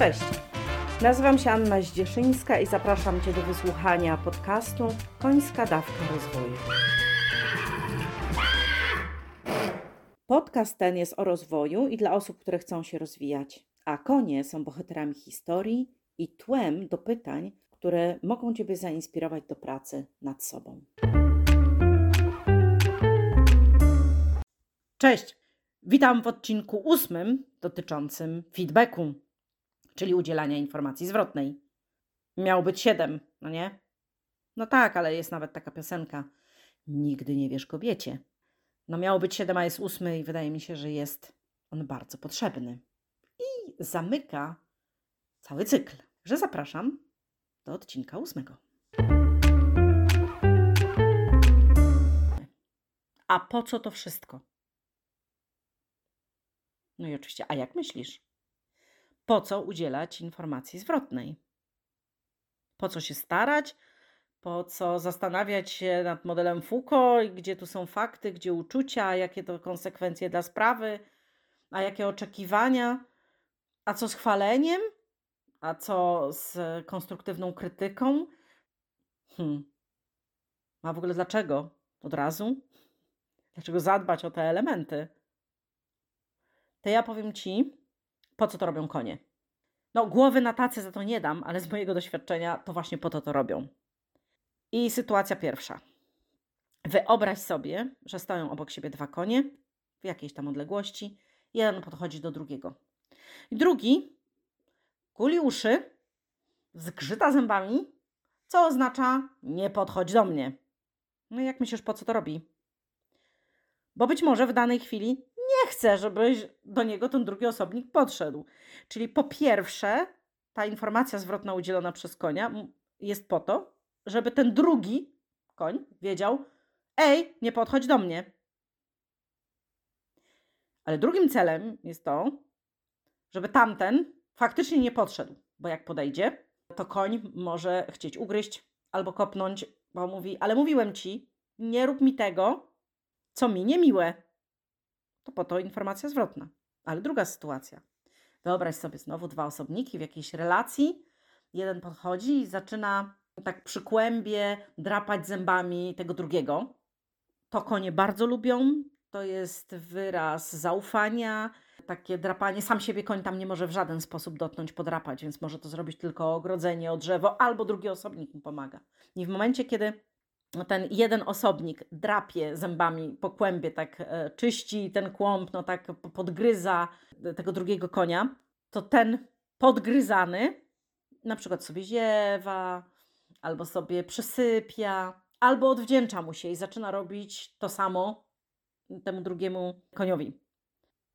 Cześć! Nazywam się Anna Zdzieszyńska i zapraszam Cię do wysłuchania podcastu Końska Dawka Rozwoju. Podcast ten jest o rozwoju i dla osób, które chcą się rozwijać, a konie są bohaterami historii i tłem do pytań, które mogą Ciebie zainspirować do pracy nad sobą. Cześć! Witam w odcinku ósmym dotyczącym feedbacku, czyli udzielania informacji zwrotnej. Miało być siedem, no nie? No tak, ale jest nawet taka piosenka. Nigdy nie wiesz kobiecie. No miało być siedem, a jest ósmy i wydaje mi się, że jest on bardzo potrzebny. I zamyka cały cykl. Że zapraszam do odcinka ósmego. A po co to wszystko? No i oczywiście, a jak myślisz? Po co udzielać informacji zwrotnej? Po co się starać? Po co zastanawiać się nad modelem Foucault, gdzie tu są fakty, gdzie uczucia, jakie to konsekwencje dla sprawy, a jakie oczekiwania? A co z chwaleniem? A co z konstruktywną krytyką? Hmm. A w ogóle dlaczego? Od razu? Dlaczego zadbać o te elementy? To ja powiem Ci, po co to robią konie. No, głowy na tacy za to nie dam, ale z mojego doświadczenia to właśnie po to to robią. I sytuacja pierwsza. Wyobraź sobie, że stoją obok siebie dwa konie w jakiejś tam odległości. Jeden podchodzi do drugiego. I drugi kuli uszy, zgrzyta zębami, co oznacza nie podchodź do mnie. No i jak myślisz, po co to robi? Bo być może w danej chwili nie chce, żebyś do niego ten drugi osobnik podszedł. Czyli po pierwsze, ta informacja zwrotna udzielona przez konia jest po to, żeby ten drugi koń wiedział: Ej, nie podchodź do mnie. Ale drugim celem jest to, żeby tamten faktycznie nie podszedł, bo jak podejdzie, to koń może chcieć ugryźć albo kopnąć, bo mówi: Ale mówiłem ci, nie rób mi tego, co mi niemiłe. To po to informacja zwrotna. Ale druga sytuacja. Wyobraź sobie znowu dwa osobniki w jakiejś relacji. Jeden podchodzi i zaczyna tak przy kłębie drapać zębami tego drugiego. To konie bardzo lubią. To jest wyraz zaufania. Takie drapanie, sam siebie koń tam nie może w żaden sposób dotknąć, podrapać, więc może to zrobić tylko ogrodzenie o drzewo, albo drugi osobnik mu pomaga. I w momencie, kiedy ten jeden osobnik drapie zębami po kłębie, tak e, czyści ten kłąb, no tak podgryza tego drugiego konia, to ten podgryzany na przykład sobie ziewa, albo sobie przysypia, albo odwdzięcza mu się i zaczyna robić to samo temu drugiemu koniowi.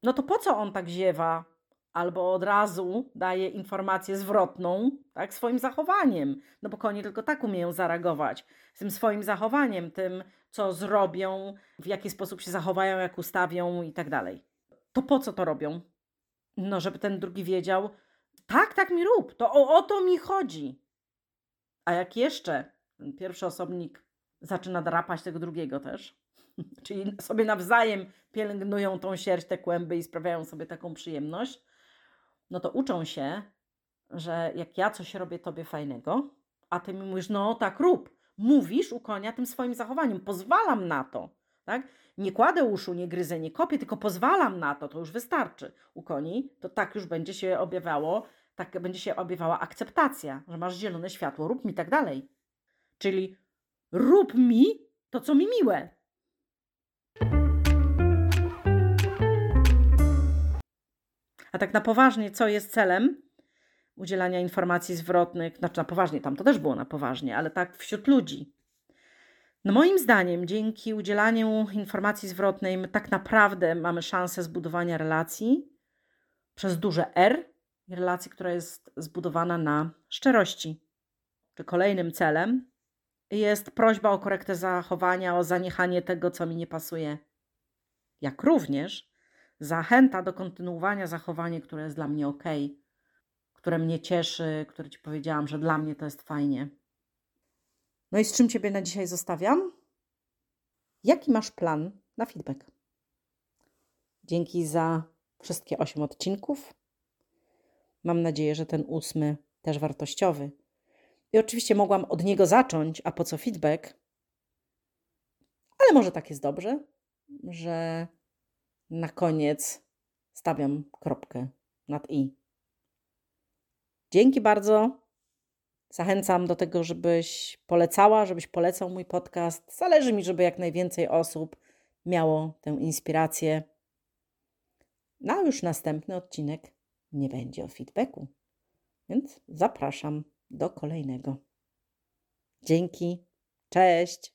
No to po co on tak ziewa, albo od razu daje informację zwrotną, tak, swoim zachowaniem. No bo konie tylko tak umieją zareagować. Tym swoim zachowaniem, tym, co zrobią, w jaki sposób się zachowają, jak ustawią i tak dalej. To po co to robią? No, żeby ten drugi wiedział, tak, tak mi rób, to o, o to mi chodzi. A jak jeszcze ten pierwszy osobnik zaczyna drapać tego drugiego też, czyli sobie nawzajem pielęgnują tą sierść, te kłęby i sprawiają sobie taką przyjemność, no to uczą się, że jak ja coś robię tobie fajnego, a ty mi mówisz, no tak rób. Mówisz u konia tym swoim zachowaniem, pozwalam na to. Tak? Nie kładę uszu, nie gryzę, nie kopię, tylko pozwalam na to, to już wystarczy. U koni to tak już będzie się objawiało, tak będzie się objawała akceptacja, że masz zielone światło, rób mi tak dalej. Czyli rób mi to, co mi miłe. A tak na poważnie, co jest celem udzielania informacji zwrotnych? Znaczy na poważnie, tam to też było na poważnie, ale tak wśród ludzi. No moim zdaniem, dzięki udzielaniu informacji zwrotnej, my tak naprawdę mamy szansę zbudowania relacji przez duże R, relacji, która jest zbudowana na szczerości. Czy kolejnym celem jest prośba o korektę zachowania, o zaniechanie tego, co mi nie pasuje. Jak również zachęta do kontynuowania zachowania, które jest dla mnie ok, które mnie cieszy, które Ci powiedziałam, że dla mnie to jest fajnie. No i z czym Ciebie na dzisiaj zostawiam? Jaki masz plan na feedback? Dzięki za wszystkie 8 odcinków. Mam nadzieję, że ten ósmy też wartościowy. I oczywiście mogłam od niego zacząć, a po co feedback? Ale może tak jest dobrze, że na koniec stawiam kropkę nad i. Dzięki bardzo. Zachęcam do tego, żebyś polecała, żebyś polecał mój podcast. Zależy mi, żeby jak najwięcej osób miało tę inspirację. No a już następny odcinek nie będzie o feedbacku. Więc zapraszam do kolejnego. Dzięki. Cześć.